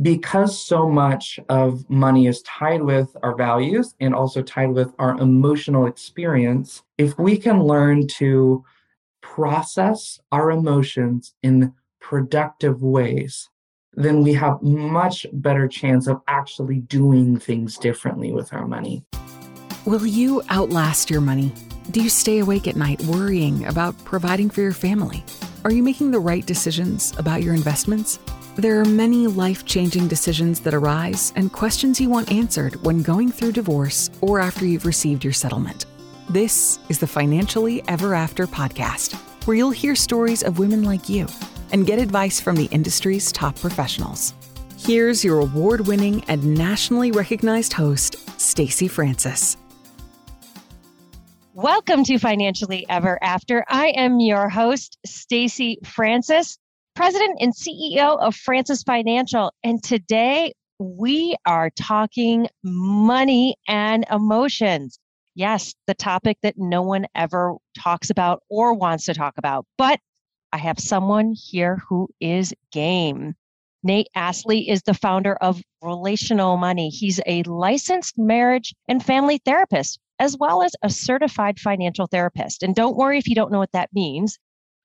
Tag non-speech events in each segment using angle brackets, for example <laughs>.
because so much of money is tied with our values and also tied with our emotional experience, if we can learn to process our emotions in productive ways, then we have much better chance of actually doing things differently with our money. Will you outlast your money? Do you stay awake at night worrying about providing for your family? Are you making the right decisions about your investments? There are many life changing decisions that arise and questions you want answered when going through divorce or after you've received your settlement. This is the Financially Ever After podcast, where you'll hear stories of women like you and get advice from the industry's top professionals. Here's your award winning and nationally recognized host, Stacy Francis. Welcome to Financially Ever After. I am your host, Stacy Francis president and CEO of Francis Financial. And today we are talking money and emotions. Yes, the topic that no one ever talks about or wants to talk about. But I have someone here who is game. Nate Astle is the founder of Relational Money. He's a licensed marriage and family therapist, as well as a certified financial therapist. And don't worry if you don't know what that means.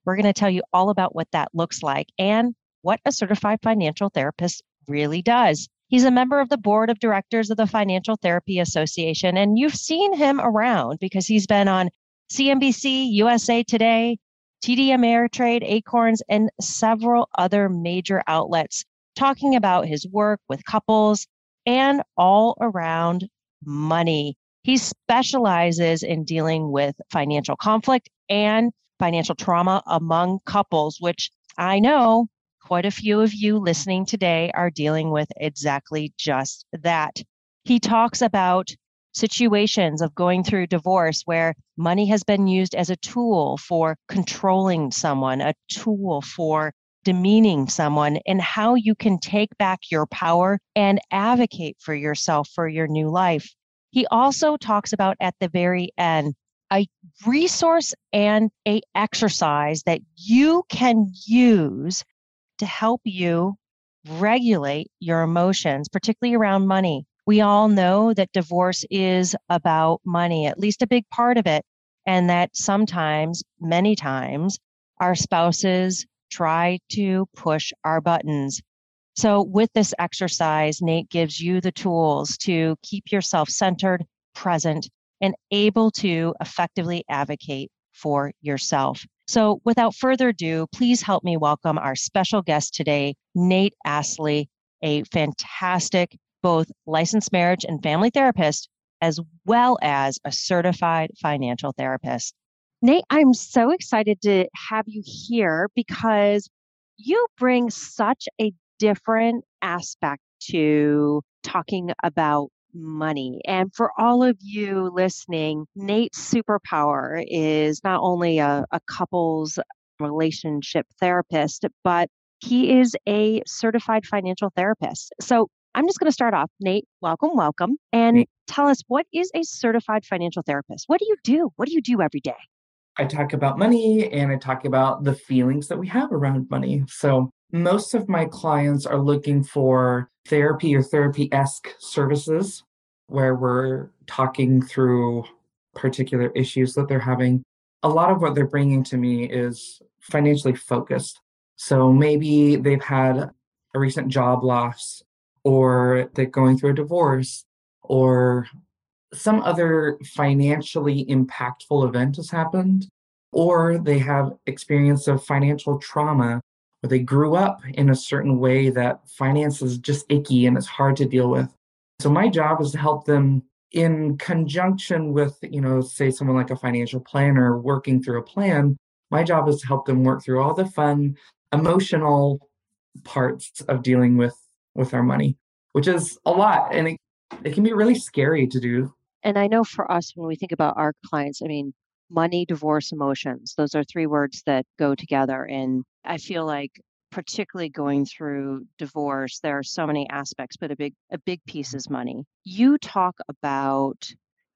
We're going to tell you all about what that looks like and what a certified financial therapist really does. He's a member of the board of directors of the Financial Therapy Association, and you've seen him around because he's been on CNBC, USA Today, TD Ameritrade, Acorns, and several other major outlets talking about his work with couples and all around money. He specializes in dealing with financial conflict and financial trauma among couples, which I know quite a few of you listening today are dealing with exactly just that. He talks about situations of going through divorce where money has been used as a tool for controlling someone, a tool for demeaning someone, and how you can take back your power and advocate for yourself for your new life. He also talks about at the very end a resource and a exercise that you can use to help you regulate your emotions, particularly around money. We all know that divorce is about money, at least a big part of it, and that sometimes, many times, our spouses try to push our buttons. So, with this exercise, Nate gives you the tools to keep yourself centered, present, and able to effectively advocate for yourself. So, without further ado, please help me welcome our special guest today, Nate Astle, a fantastic both licensed marriage and family therapist, as well as a certified financial therapist. Nate, I'm so excited to have you here because you bring such a different aspect to talking about money. And for all of you listening, Nate's superpower is not only a, a couples relationship therapist, but he is a certified financial therapist. So I'm just going to start off. Nate, welcome, welcome. And tell us what is a certified financial therapist? What do you do? What do you do every day? I talk about money and I talk about the feelings that we have around money. So most of my clients are looking for therapy or therapy esque services where we're talking through particular issues that they're having. A lot of what they're bringing to me is financially focused. So maybe they've had a recent job loss, or they're going through a divorce, or some other financially impactful event has happened, or they have experience of financial trauma or they grew up in a certain way that finance is just icky and it's hard to deal with. So my job is to help them in conjunction with, you know, say someone like a financial planner working through a plan. My job is to help them work through all the fun, emotional parts of dealing with with our money, which is a lot and it, it can be really scary to do. And I know for us when we think about our clients, I mean, money, divorce, emotions. Those are three words that go together. And I feel like particularly going through divorce, there are so many aspects, but a big a big piece is money. You talk about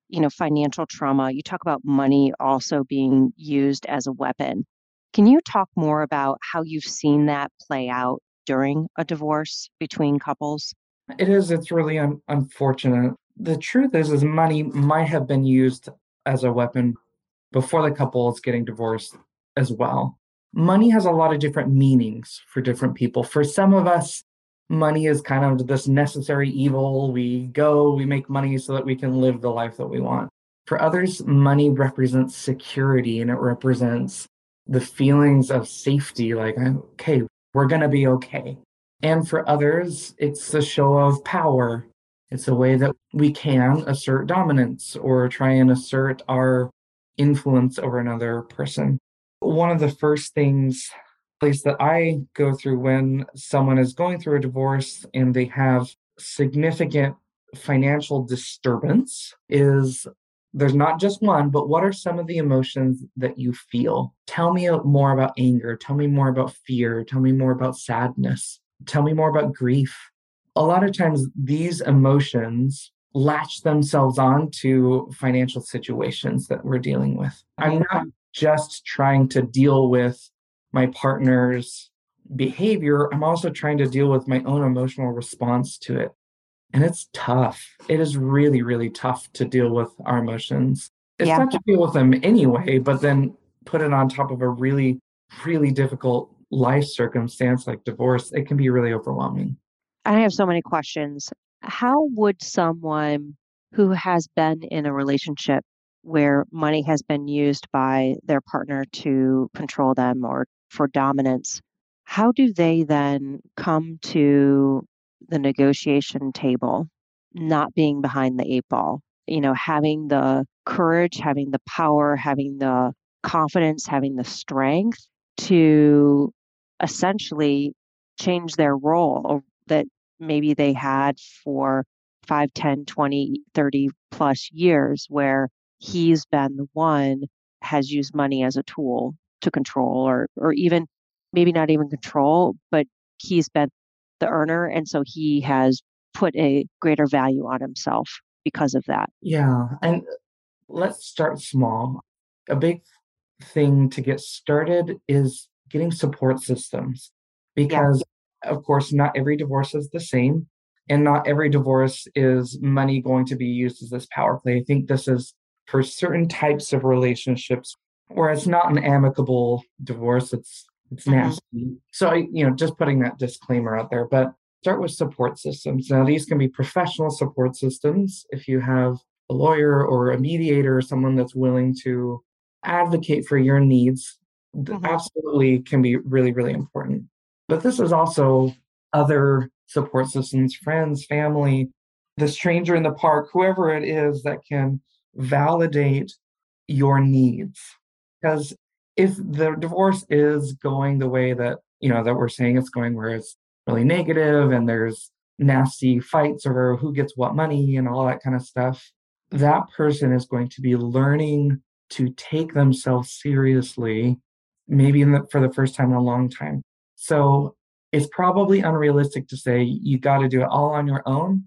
you know financial trauma you talk about money also being used as a weapon can you talk more about how you've seen that play out during a divorce between couples? It is. It's really un- unfortunate. The truth is, is money might have been used as a weapon before the couple is getting divorced as well. Money has a lot of different meanings for different people. For some of us, money is kind of this necessary evil. We go, we make money so that we can live the life that we want. For others, money represents security and it represents the feelings of safety like, okay, we're going to be okay. And for others, it's a show of power. It's a way that we can assert dominance or try and assert our influence over another person. One of the first things place that I go through when someone is going through a divorce and they have significant financial disturbance is there's not just one, but what are some of the emotions that you feel? Tell me more about anger. Tell me more about fear. Tell me more about sadness. Tell me more about grief. A lot of times, these emotions latch themselves on to financial situations that we're dealing with. I'm mm-hmm. not just trying to deal with my partner's behavior, I'm also trying to deal with my own emotional response to it. And it's tough. It is really, really tough to deal with our emotions. It's yeah. not to deal with them anyway, but then put it on top of a really, really difficult life circumstance like divorce. It can be really overwhelming. I have so many questions. How would someone who has been in a relationship where money has been used by their partner to control them or for dominance, how do they then come to the negotiation table, not being behind the eight ball, you know, having the courage, having the power, having the confidence, having the strength to essentially change their role that maybe they had for 5, 10, 20, 30 plus years, where he's been the one has used money as a tool to control or or even maybe not even control, but he's been the earner. And so he has put a greater value on himself because of that. Yeah. And let's start small. A big thing to get started is getting support systems because. Of course, not every divorce is the same. And not every divorce is money going to be used as this power play. I think this is for certain types of relationships where it's not an amicable divorce, it's it's mm-hmm. nasty. So I, you know, just putting that disclaimer out there, but start with support systems. Now these can be professional support systems if you have a lawyer or a mediator or someone that's willing to advocate for your needs. Mm-hmm. Absolutely can be really, really important. But this is also other support systems, friends, family, the stranger in the park, whoever it is that can validate your needs. Because if the divorce is going the way that you know that we're saying it's going where it's really negative and there's nasty fights over who gets what money and all that kind of stuff that person is going to be learning to take themselves seriously maybe the, for the first time in a long time so it's probably unrealistic to say you got to do it all on your own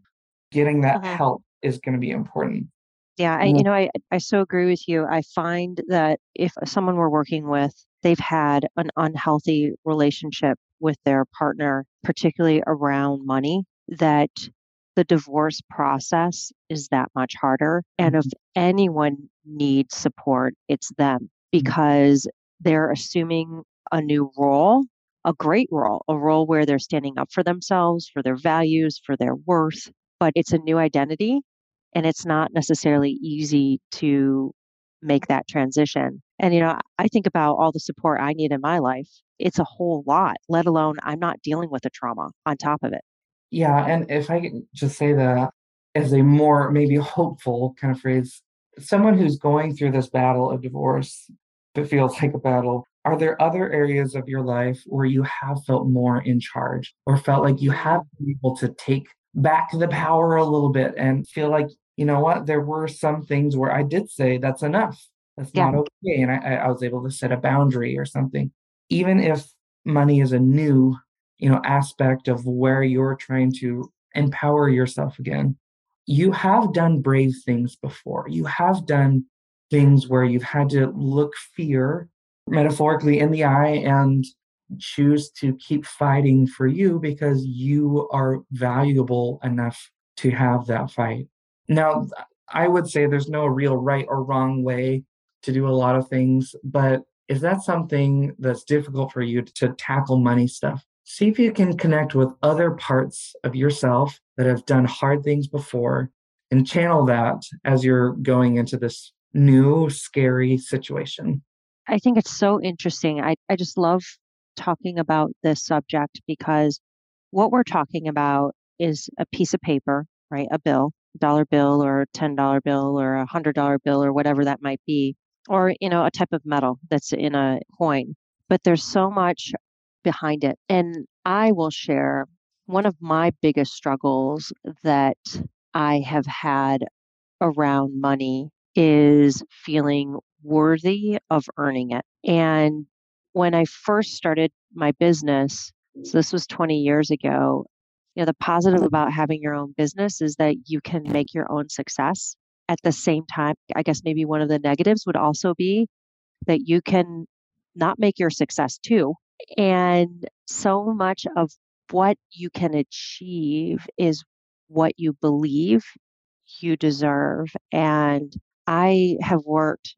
getting that uh-huh. help is going to be important yeah, I, you know, I, I so agree with you. I find that if someone we're working with, they've had an unhealthy relationship with their partner, particularly around money, that the divorce process is that much harder. And if mm-hmm. anyone needs support, it's them mm-hmm. because they're assuming a new role, a great role, a role where they're standing up for themselves, for their values, for their worth, but it's a new identity and it's not necessarily easy to make that transition. And, you know, I think about all the support I need in my life. It's a whole lot, let alone I'm not dealing with a trauma on top of it. Yeah. And if I can just say that as a more maybe hopeful kind of phrase, someone who's going through this battle of divorce that feels like a battle, are there other areas of your life where you have felt more in charge or felt like you have been able to take back the power a little bit and feel like you know what, there were some things where I did say that's enough. That's yeah. not okay. And I, I was able to set a boundary or something. Even if money is a new, you know, aspect of where you're trying to empower yourself again, you have done brave things before. You have done things where you've had to look fear metaphorically in the eye and choose to keep fighting for you because you are valuable enough to have that fight. Now, I would say there's no real right or wrong way to do a lot of things, but if that's something that's difficult for you to tackle money stuff, see if you can connect with other parts of yourself that have done hard things before and channel that as you're going into this new scary situation. I think it's so interesting. I, I just love talking about this subject because what we're talking about is a piece of paper, right? A bill, a dollar bill or a $10 bill or a $100 bill or whatever that might be, or, you know, a type of metal that's in a coin. But there's so much behind it. And I will share one of my biggest struggles that I have had around money is feeling worthy of earning it. And when I first started my business, so this was 20 years ago, you know, the positive about having your own business is that you can make your own success. At the same time, I guess maybe one of the negatives would also be that you can not make your success too. And so much of what you can achieve is what you believe you deserve. And I have worked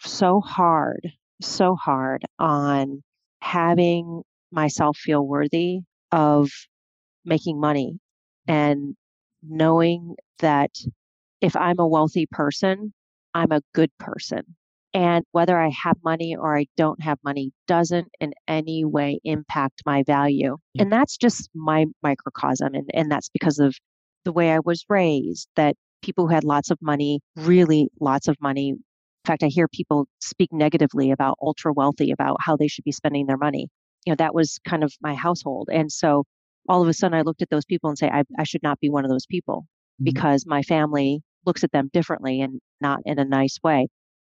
so hard, so hard on having myself feel worthy of making money and knowing that if I'm a wealthy person, I'm a good person. And whether I have money or I don't have money doesn't in any way impact my value. And that's just my microcosm. And, and that's because of the way I was raised, that people who had lots of money, really lots of money. Fact, I hear people speak negatively about ultra wealthy, about how they should be spending their money. You know, that was kind of my household. And so all of a sudden I looked at those people and say, I, I should not be one of those people mm-hmm. because my family looks at them differently and not in a nice way.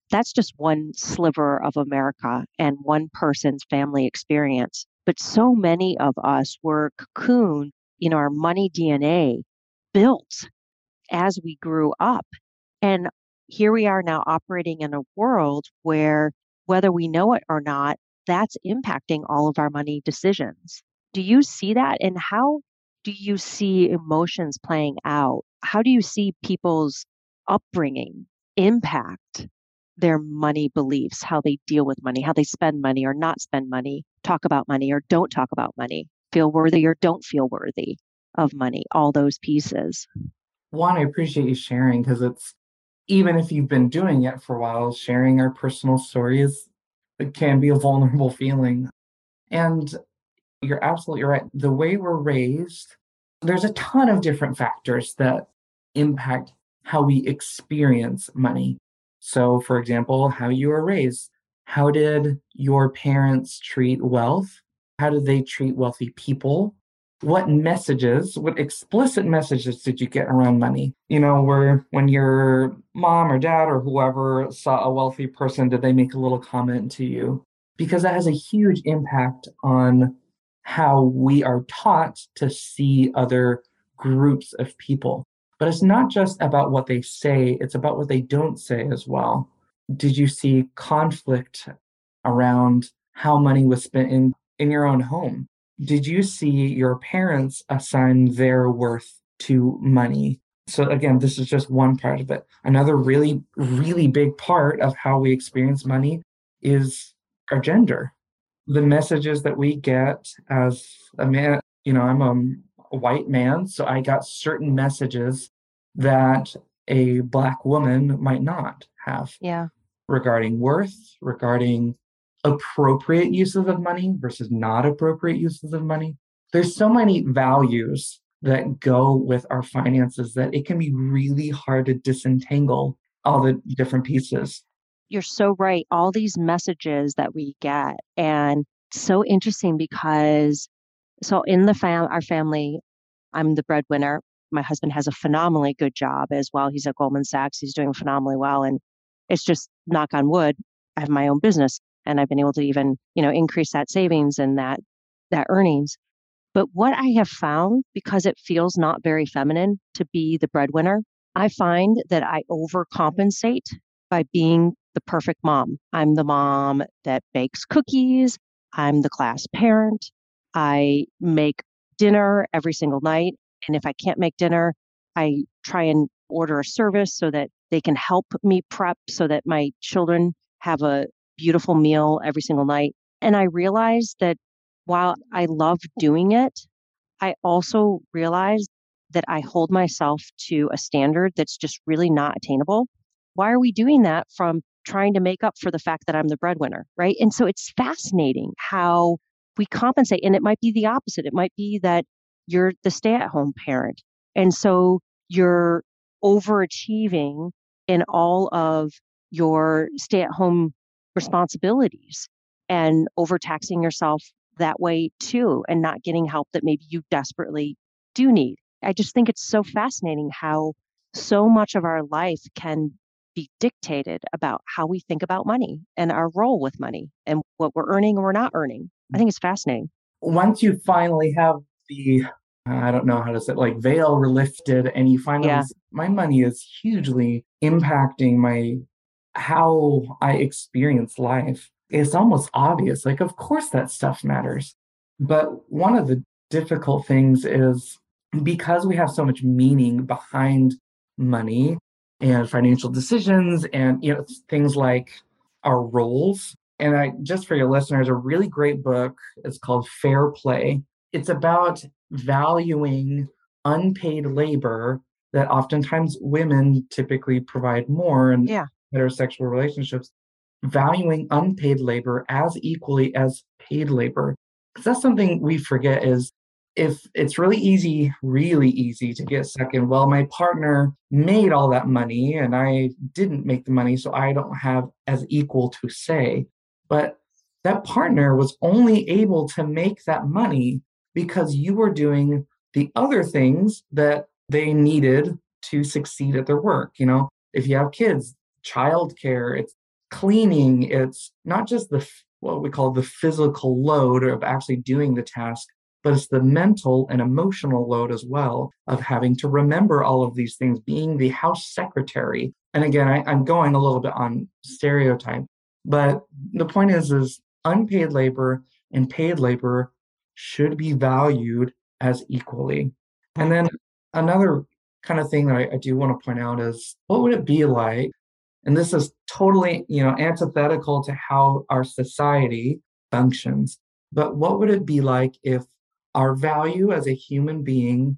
That's just one sliver of America and one person's family experience. But so many of us were cocooned in our money DNA built as we grew up. And here we are now operating in a world where, whether we know it or not, that's impacting all of our money decisions. Do you see that? And how do you see emotions playing out? How do you see people's upbringing impact their money beliefs, how they deal with money, how they spend money or not spend money, talk about money or don't talk about money, feel worthy or don't feel worthy of money, all those pieces? one, I appreciate you sharing because it's even if you've been doing it for a while, sharing our personal stories can be a vulnerable feeling. And you're absolutely right. The way we're raised, there's a ton of different factors that impact how we experience money. So, for example, how you were raised. How did your parents treat wealth? How did they treat wealthy people? What messages, what explicit messages did you get around money? You know, where when your mom or dad or whoever saw a wealthy person, did they make a little comment to you? Because that has a huge impact on how we are taught to see other groups of people. But it's not just about what they say, it's about what they don't say as well. Did you see conflict around how money was spent in, in your own home? Did you see your parents assign their worth to money? So, again, this is just one part of it. Another really, really big part of how we experience money is our gender. The messages that we get as a man, you know, I'm a white man, so I got certain messages that a black woman might not have. Yeah. Regarding worth, regarding appropriate uses of money versus not appropriate uses of money. There's so many values that go with our finances that it can be really hard to disentangle all the different pieces. You're so right. All these messages that we get, and so interesting because so in the fam our family, I'm the breadwinner. My husband has a phenomenally good job as well. He's at Goldman Sachs. He's doing phenomenally well. And it's just knock on wood, I have my own business and I've been able to even, you know, increase that savings and that that earnings. But what I have found because it feels not very feminine to be the breadwinner, I find that I overcompensate by being the perfect mom. I'm the mom that bakes cookies. I'm the class parent. I make dinner every single night. And if I can't make dinner, I try and order a service so that they can help me prep so that my children have a beautiful meal every single night. And I realized that while I love doing it, I also realized that I hold myself to a standard that's just really not attainable. Why are we doing that from trying to make up for the fact that I'm the breadwinner, right? And so it's fascinating how we compensate. And it might be the opposite. It might be that you're the stay at home parent. And so you're overachieving in all of your stay at home responsibilities and overtaxing yourself that way too, and not getting help that maybe you desperately do need. I just think it's so fascinating how so much of our life can be dictated about how we think about money and our role with money and what we're earning or we're not earning. I mm. think it's fascinating. Once you finally have the I don't know how to say it, like veil lifted and you finally yeah. my money is hugely impacting my how I experience life. It's almost obvious. Like of course that stuff matters. But one of the difficult things is because we have so much meaning behind money and financial decisions and you know things like our roles and i just for your listeners a really great book it's called fair play it's about valuing unpaid labor that oftentimes women typically provide more in yeah. Heterosexual relationships valuing unpaid labor as equally as paid labor because that's something we forget is if it's really easy, really easy to get stuck in, well, my partner made all that money and I didn't make the money, so I don't have as equal to say. But that partner was only able to make that money because you were doing the other things that they needed to succeed at their work. You know, if you have kids, childcare, it's cleaning, it's not just the what we call the physical load of actually doing the task, but it's the mental and emotional load as well of having to remember all of these things, being the house secretary. And again, I, I'm going a little bit on stereotype, but the point is, is unpaid labor and paid labor should be valued as equally. And then another kind of thing that I, I do want to point out is what would it be like? And this is totally, you know, antithetical to how our society functions. But what would it be like if our value as a human being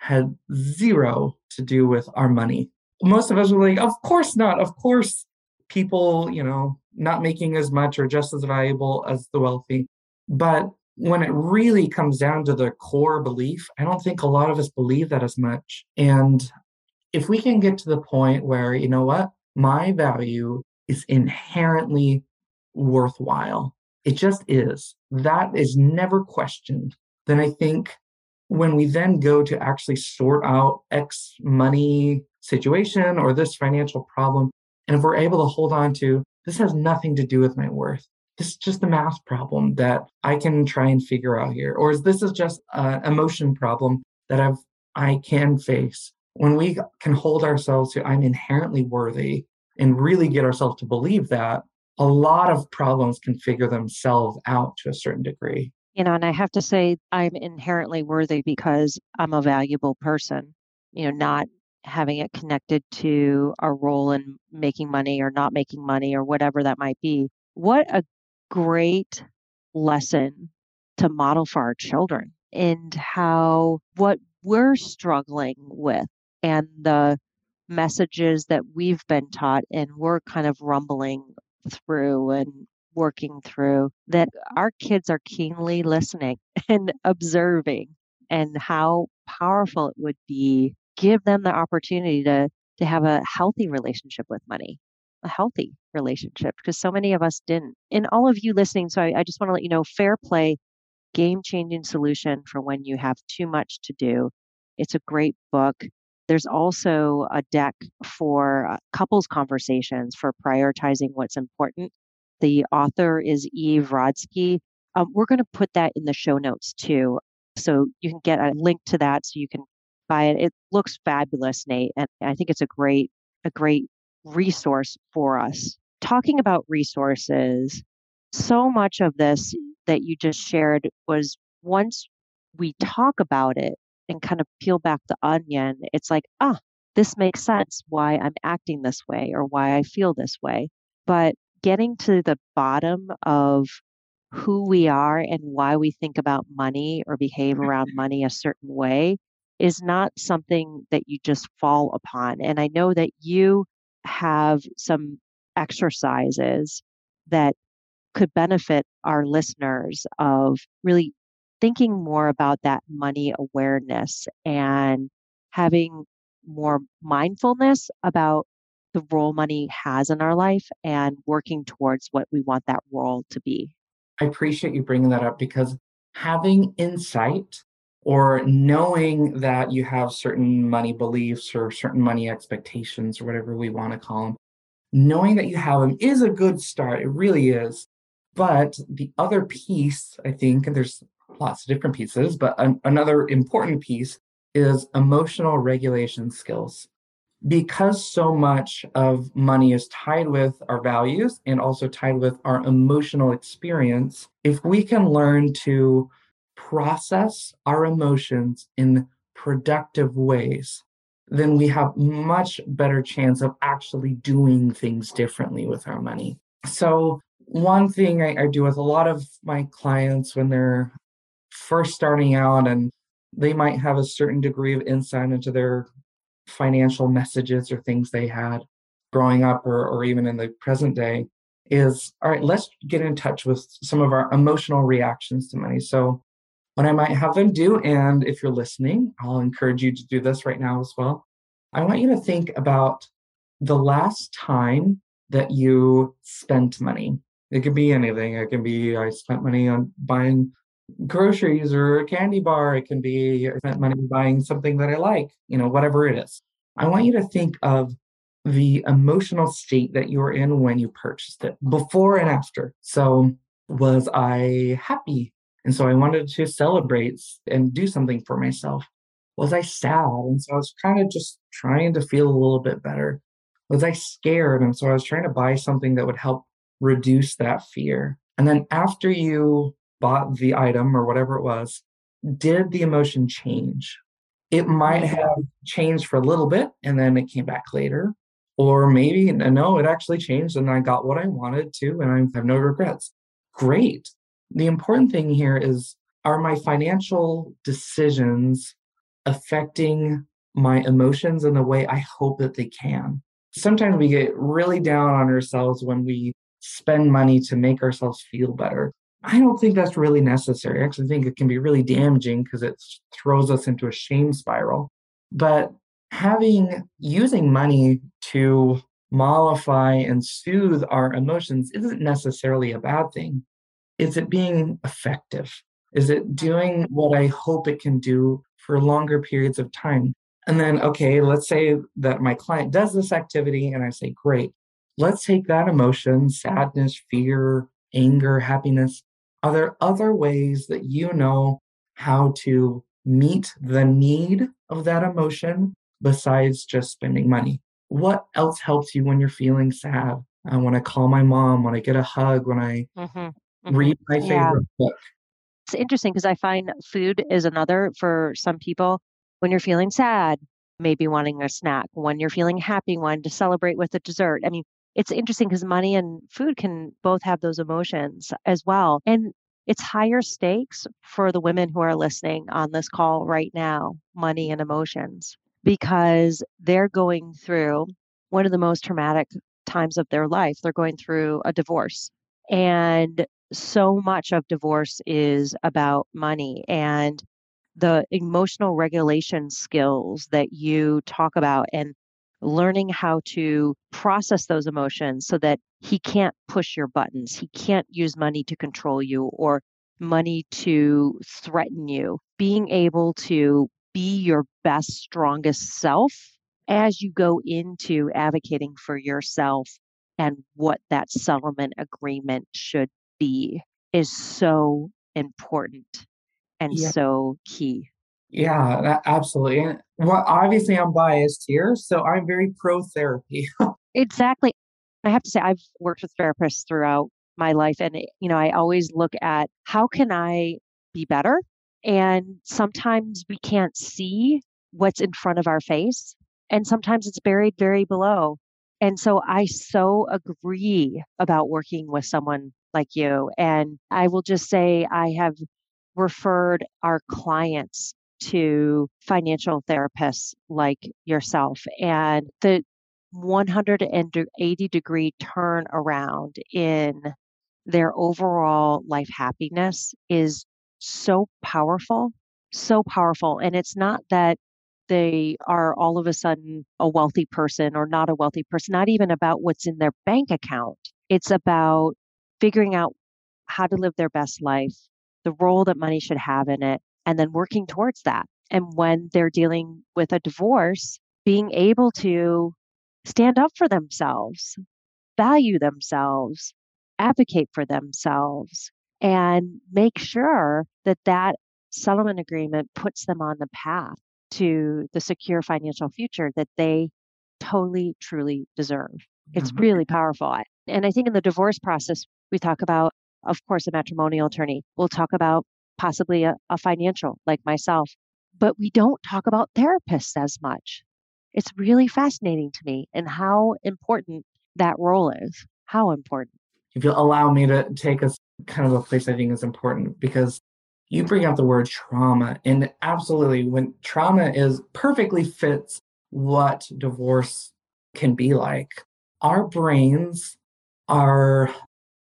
had zero to do with our money. Most of us were like, of course not. Of course, people, you know, not making as much or just as valuable as the wealthy. But when it really comes down to the core belief, I don't think a lot of us believe that as much. And if we can get to the point where, you know what, my value is inherently worthwhile, it just is. That is never questioned then I think when we then go to actually sort out X money situation or this financial problem, and if we're able to hold on to this has nothing to do with my worth. This is just a math problem that I can try and figure out here. Or is this is just an emotion problem that I've I can face. When we can hold ourselves to I'm inherently worthy and really get ourselves to believe that, a lot of problems can figure themselves out to a certain degree. You know, and I have to say, I'm inherently worthy because I'm a valuable person, you know, not having it connected to a role in making money or not making money or whatever that might be. What a great lesson to model for our children and how what we're struggling with and the messages that we've been taught and we're kind of rumbling through and working through that our kids are keenly listening <laughs> and observing and how powerful it would be give them the opportunity to to have a healthy relationship with money a healthy relationship because so many of us didn't. And all of you listening so I, I just want to let you know fair play game changing solution for when you have too much to do. It's a great book there's also a deck for uh, couples conversations for prioritizing what's important the author is Eve Rodsky. Um, we're going to put that in the show notes too. So you can get a link to that so you can buy it. It looks fabulous, Nate. And I think it's a great, a great resource for us. Talking about resources, so much of this that you just shared was once we talk about it and kind of peel back the onion, it's like, ah, this makes sense why I'm acting this way or why I feel this way. But getting to the bottom of who we are and why we think about money or behave around money a certain way is not something that you just fall upon. And I know that you have some exercises that could benefit our listeners of really thinking more about that money awareness and having more mindfulness about the role money has in our life and working towards what we want that role to be. I appreciate you bringing that up because having insight or knowing that you have certain money beliefs or certain money expectations or whatever we want to call them, knowing that you have them is a good start. It really is. But the other piece, I think, and there's lots of different pieces, but an, another important piece is emotional regulation skills. Because so much of money is tied with our values and also tied with our emotional experience, if we can learn to process our emotions in productive ways, then we have much better chance of actually doing things differently with our money. So one thing I, I do with a lot of my clients when they're first starting out and they might have a certain degree of insight into their financial messages or things they had growing up or, or even in the present day is all right let's get in touch with some of our emotional reactions to money. So what i might have them do and if you're listening i'll encourage you to do this right now as well. I want you to think about the last time that you spent money. It could be anything. It can be i spent money on buying groceries or a candy bar. It can be I spent money buying something that I like, you know, whatever it is. I want you to think of the emotional state that you were in when you purchased it, before and after. So, was I happy? And so I wanted to celebrate and do something for myself. Was I sad? And so I was kind of just trying to feel a little bit better. Was I scared? And so I was trying to buy something that would help reduce that fear. And then after you bought the item or whatever it was, did the emotion change? It might have changed for a little bit and then it came back later. Or maybe, no, it actually changed and I got what I wanted to and I have no regrets. Great. The important thing here is are my financial decisions affecting my emotions in the way I hope that they can? Sometimes we get really down on ourselves when we spend money to make ourselves feel better. I don't think that's really necessary. I actually think it can be really damaging because it throws us into a shame spiral. But having using money to mollify and soothe our emotions isn't necessarily a bad thing. Is it being effective? Is it doing what I hope it can do for longer periods of time? And then, okay, let's say that my client does this activity and I say, great, let's take that emotion, sadness, fear, anger, happiness, are there other ways that you know how to meet the need of that emotion besides just spending money? What else helps you when you're feeling sad? I want to call my mom, when I get a hug, when I mm-hmm, mm-hmm. read my favorite yeah. book. It's interesting because I find food is another for some people. When you're feeling sad, maybe wanting a snack. When you're feeling happy, wanting to celebrate with a dessert. I mean, it's interesting because money and food can both have those emotions as well. And it's higher stakes for the women who are listening on this call right now money and emotions because they're going through one of the most traumatic times of their life. They're going through a divorce. And so much of divorce is about money. And the emotional regulation skills that you talk about and learning how to process those emotions so that he can't push your buttons. He can't use money to control you or money to threaten you. Being able to be your best, strongest self as you go into advocating for yourself and what that settlement agreement should be is so important and yeah. so key. Yeah, absolutely. Well, obviously, I'm biased here, so I'm very pro therapy. <laughs> exactly. I have to say, I've worked with therapists throughout my life. And, eh, you know, I always look at how can I be better? And sometimes we can't see what's in front of our face, and sometimes it's buried very below. And so I so agree about working with someone like you. And I will just say I have referred our clients to financial therapists like yourself. And the 180 degree turn around in their overall life happiness is so powerful, so powerful. And it's not that they are all of a sudden a wealthy person or not a wealthy person, not even about what's in their bank account. It's about figuring out how to live their best life, the role that money should have in it, and then working towards that. And when they're dealing with a divorce, being able to stand up for themselves, value themselves, advocate for themselves, and make sure that that settlement agreement puts them on the path to the secure financial future that they totally, truly deserve. It's mm-hmm. really powerful. And I think in the divorce process, we talk about, of course, a matrimonial attorney. We'll talk about possibly a, a financial, like myself, but we don't talk about therapists as much. It's really fascinating to me and how important that role is. How important. If you'll allow me to take us kind of a place I think is important because you bring up the word trauma and absolutely when trauma is perfectly fits what divorce can be like our brains are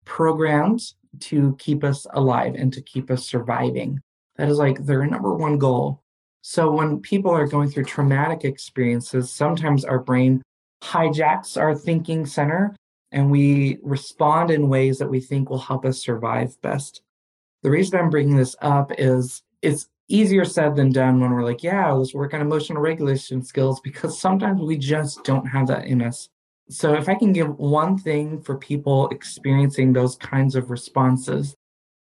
programmed to keep us alive and to keep us surviving. That is like their number one goal. So when people are going through traumatic experiences sometimes our brain hijacks our thinking center and we respond in ways that we think will help us survive best. The reason I'm bringing this up is it's easier said than done when we're like, yeah, let's work on emotional regulation skills because sometimes we just don't have that in us. So, if I can give one thing for people experiencing those kinds of responses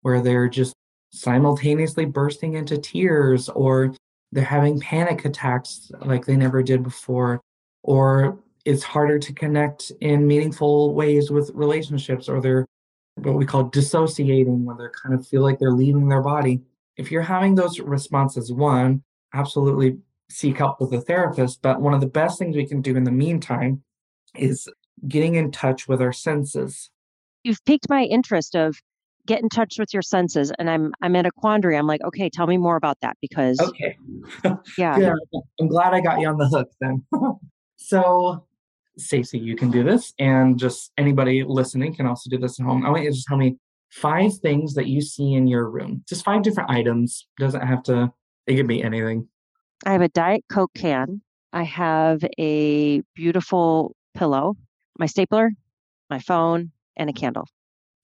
where they're just simultaneously bursting into tears or they're having panic attacks like they never did before, or it's harder to connect in meaningful ways with relationships, or they're what we call dissociating, where they kind of feel like they're leaving their body. If you're having those responses, one, absolutely seek help with a therapist. But one of the best things we can do in the meantime is getting in touch with our senses. You've piqued my interest of get in touch with your senses and i'm i'm in a quandary i'm like okay tell me more about that because okay <laughs> yeah Good. i'm glad i got you on the hook then <laughs> so Stacy, you can do this, and just anybody listening can also do this at home. I want you to just tell me five things that you see in your room. Just five different items. Doesn't have to. It could be anything. I have a Diet Coke can. I have a beautiful pillow, my stapler, my phone, and a candle.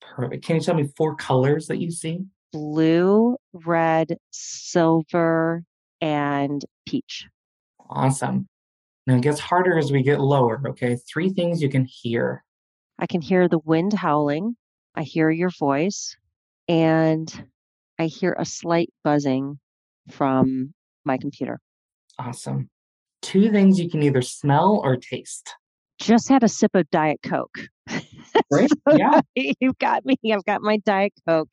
Perfect. Can you tell me four colors that you see? Blue, red, silver, and peach. Awesome. Now it gets harder as we get lower. Okay. Three things you can hear. I can hear the wind howling. I hear your voice. And I hear a slight buzzing from my computer. Awesome. Two things you can either smell or taste. Just had a sip of Diet Coke. <laughs> Great. so yeah. <laughs> You've got me. I've got my Diet Coke.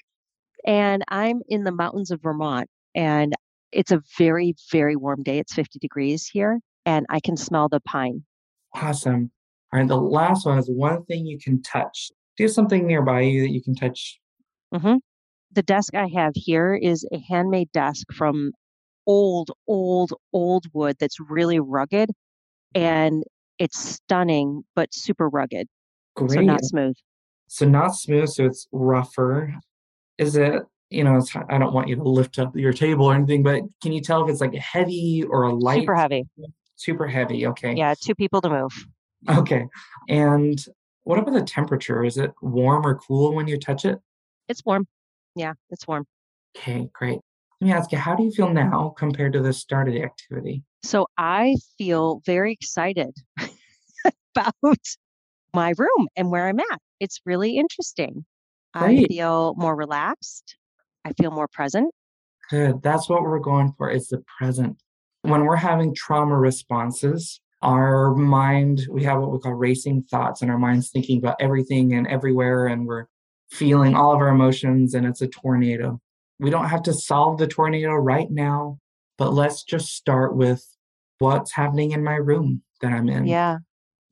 And I'm in the mountains of Vermont. And it's a very, very warm day. It's 50 degrees here and I can smell the pine. Awesome. All right. The last one is one thing you can touch. Do something nearby you that you can touch. Mm-hmm. The desk I have here is a handmade desk from old, old, old wood that's really rugged and it's stunning, but super rugged. Great. So not smooth. So not smooth. So it's rougher. Is it you know, I don't want you to lift up your table or anything, but can you tell if it's like heavy or a light? Super heavy. Super heavy. Okay. Yeah, two people to move. Okay. And what about the temperature? Is it warm or cool when you touch it? It's warm. Yeah, it's warm. Okay, great. Let me ask you, how do you feel now compared to the start of the activity? So I feel very excited about <laughs> my room and where I'm at. It's really interesting. Great. I feel more relaxed. I feel more present. Good. That's what we're going for is the present when we're having trauma responses, our mind, we have what we call racing thoughts, and our mind's thinking about everything and everywhere, and we're feeling all of our emotions and it's a tornado. We don't have to solve the tornado right now, but let's just start with what's happening in my room that I'm in. Yeah.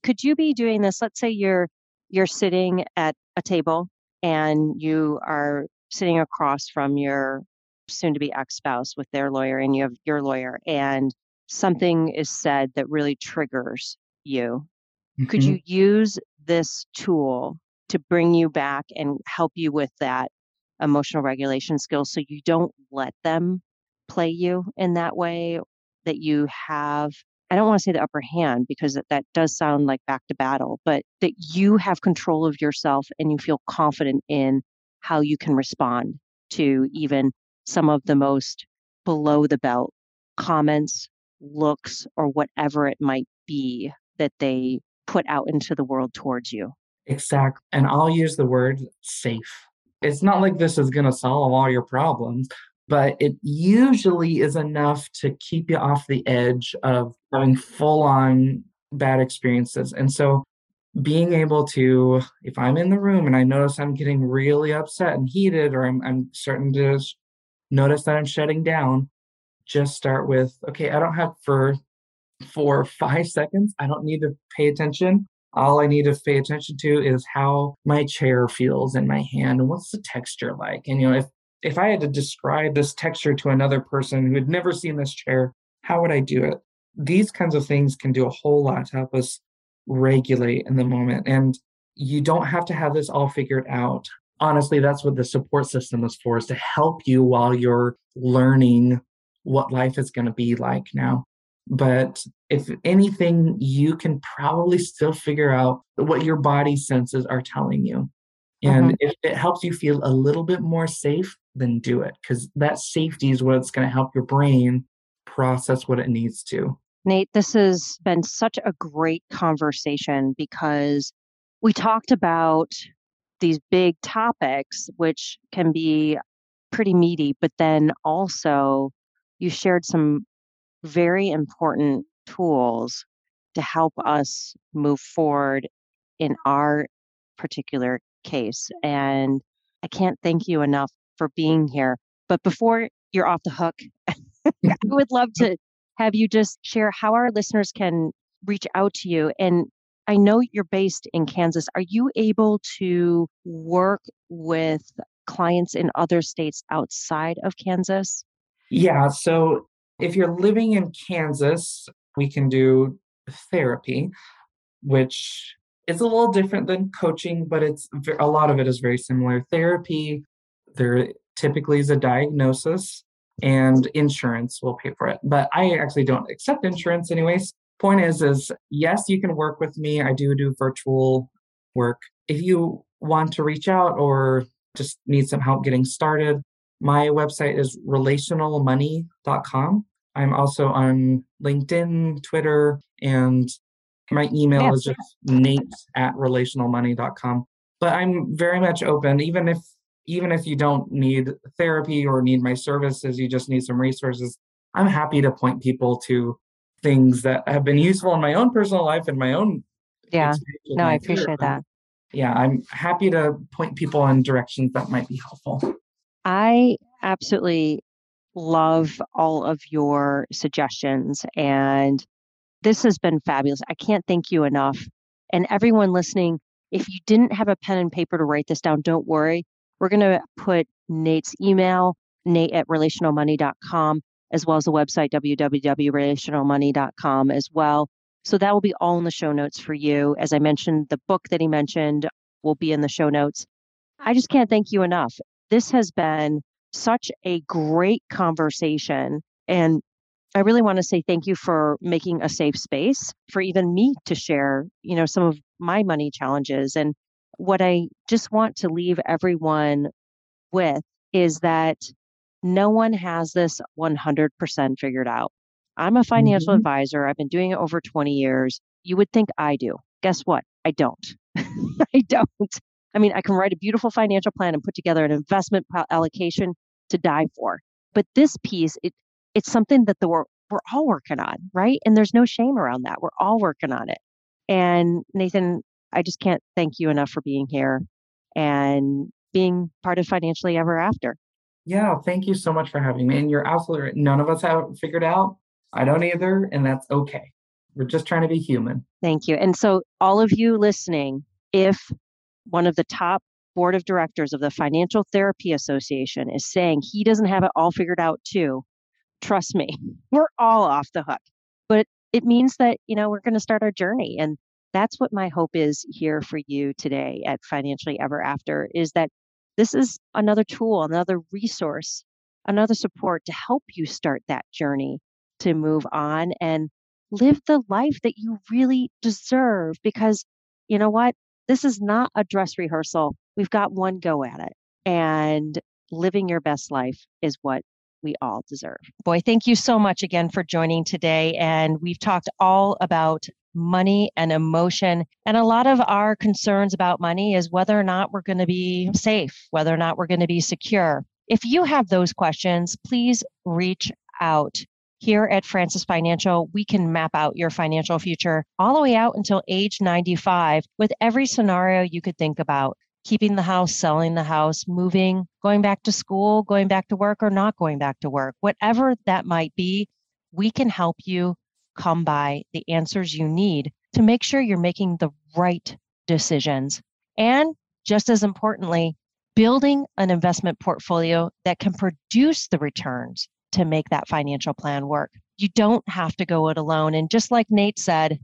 Could you be doing this? Let's say you're you're sitting at a table and you are sitting across from your soon to be ex-spouse with their lawyer and you have your lawyer and something is said that really triggers you. Mm-hmm. Could you use this tool to bring you back and help you with that emotional regulation skill so you don't let them play you in that way that you have I don't want to say the upper hand because that, that does sound like back to battle, but that you have control of yourself and you feel confident in how you can respond to even some of the most below the belt comments, looks, or whatever it might be that they put out into the world towards you. Exactly. And I'll use the word safe. It's not like this is going to solve all your problems, but it usually is enough to keep you off the edge of having full on bad experiences. And so being able to, if I'm in the room and I notice I'm getting really upset and heated, or I'm, I'm starting to notice that I'm shutting down, just start with, okay, I don't have for for five seconds, I don't need to pay attention. All I need to pay attention to is how my chair feels in my hand and what's the texture like. And you know, if if I had to describe this texture to another person who had never seen this chair, how would I do it? These kinds of things can do a whole lot to help us regulate in the moment. And you don't have to have this all figured out. Honestly, that's what the support system is for, is to help you while you're learning what life is going to be like now. But if anything, you can probably still figure out what your body senses are telling you. And mm-hmm. if it helps you feel a little bit more safe, then do it because that safety is what's going to help your brain process what it needs to. Nate, this has been such a great conversation because we talked about these big topics, which can be pretty meaty, but then also you shared some very important tools to help us move forward in our particular case. And I can't thank you enough for being here. But before you're off the hook, <laughs> I <laughs> would love to have you just share how our listeners can reach out to you. And I know you're based in Kansas. Are you able to work with clients in other states outside of Kansas? Yeah. So if you're living in Kansas, we can do therapy, which is a little different than coaching, but it's a lot of it is very similar. Therapy, there typically is a diagnosis and insurance will pay for it. But I actually don't accept insurance anyways. Point is is yes, you can work with me. I do do virtual work. If you want to reach out or just need some help getting started, my website is relationalmoney.com. I'm also on LinkedIn, Twitter, and my email yeah. is just nate at relationalmoney.com. But I'm very much open, even if even if you don't need therapy or need my services, you just need some resources. I'm happy to point people to things that have been useful in my own personal life and my own. Yeah. No, I appreciate that. Yeah, I'm happy to point people in directions that might be helpful. I absolutely love all of your suggestions and this has been fabulous. I can't thank you enough. And everyone listening, if you didn't have a pen and paper to write this down, don't worry. We're going to put Nate's email, nate at relationalmoney.com, as well as the website, www.relationalmoney.com as well. So that will be all in the show notes for you. As I mentioned, the book that he mentioned will be in the show notes. I just can't thank you enough. This has been such a great conversation. And I really want to say thank you for making a safe space for even me to share, you know, some of my money challenges. And what I just want to leave everyone with is that no one has this 100% figured out. I'm a financial mm-hmm. advisor. I've been doing it over 20 years. You would think I do. Guess what? I don't. <laughs> I don't. I mean, I can write a beautiful financial plan and put together an investment allocation to die for. But this piece, it it's something that the we're, we're all working on, right? And there's no shame around that. We're all working on it. And Nathan, I just can't thank you enough for being here. And being part of Financially Ever After. Yeah, thank you so much for having me. And you're absolutely right. None of us have figured out. I don't either, and that's okay. We're just trying to be human. Thank you. And so, all of you listening, if one of the top board of directors of the Financial Therapy Association is saying he doesn't have it all figured out too, trust me, we're all off the hook. But it means that, you know, we're going to start our journey. And that's what my hope is here for you today at Financially Ever After is that this is another tool, another resource, another support to help you start that journey to move on and live the life that you really deserve. Because you know what? This is not a dress rehearsal. We've got one go at it. And living your best life is what we all deserve. Boy, thank you so much again for joining today. And we've talked all about money and emotion. And a lot of our concerns about money is whether or not we're going to be safe, whether or not we're going to be secure. If you have those questions, please reach out. Here at Francis Financial, we can map out your financial future all the way out until age 95 with every scenario you could think about keeping the house, selling the house, moving, going back to school, going back to work, or not going back to work, whatever that might be, we can help you come by the answers you need to make sure you're making the right decisions. And just as importantly, building an investment portfolio that can produce the returns to make that financial plan work. You don't have to go it alone. And just like Nate said,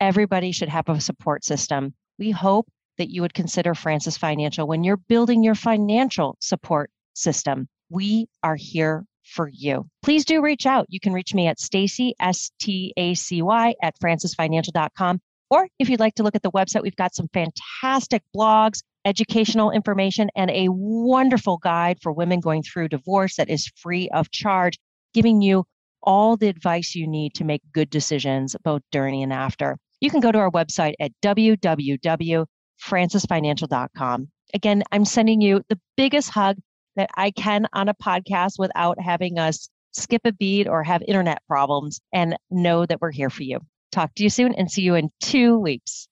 everybody should have a support system. We hope that you would consider Francis Financial when you're building your financial support system. We are here for you. Please do reach out. You can reach me at Stacy, S T A C Y, at francisfinancial.com. Or if you'd like to look at the website, we've got some fantastic blogs, educational information, and a wonderful guide for women going through divorce that is free of charge, giving you all the advice you need to make good decisions both during and after. You can go to our website at www francisfinancial.com. Again, I'm sending you the biggest hug that I can on a podcast without having us skip a beat or have internet problems and know that we're here for you. Talk to you soon and see you in two weeks.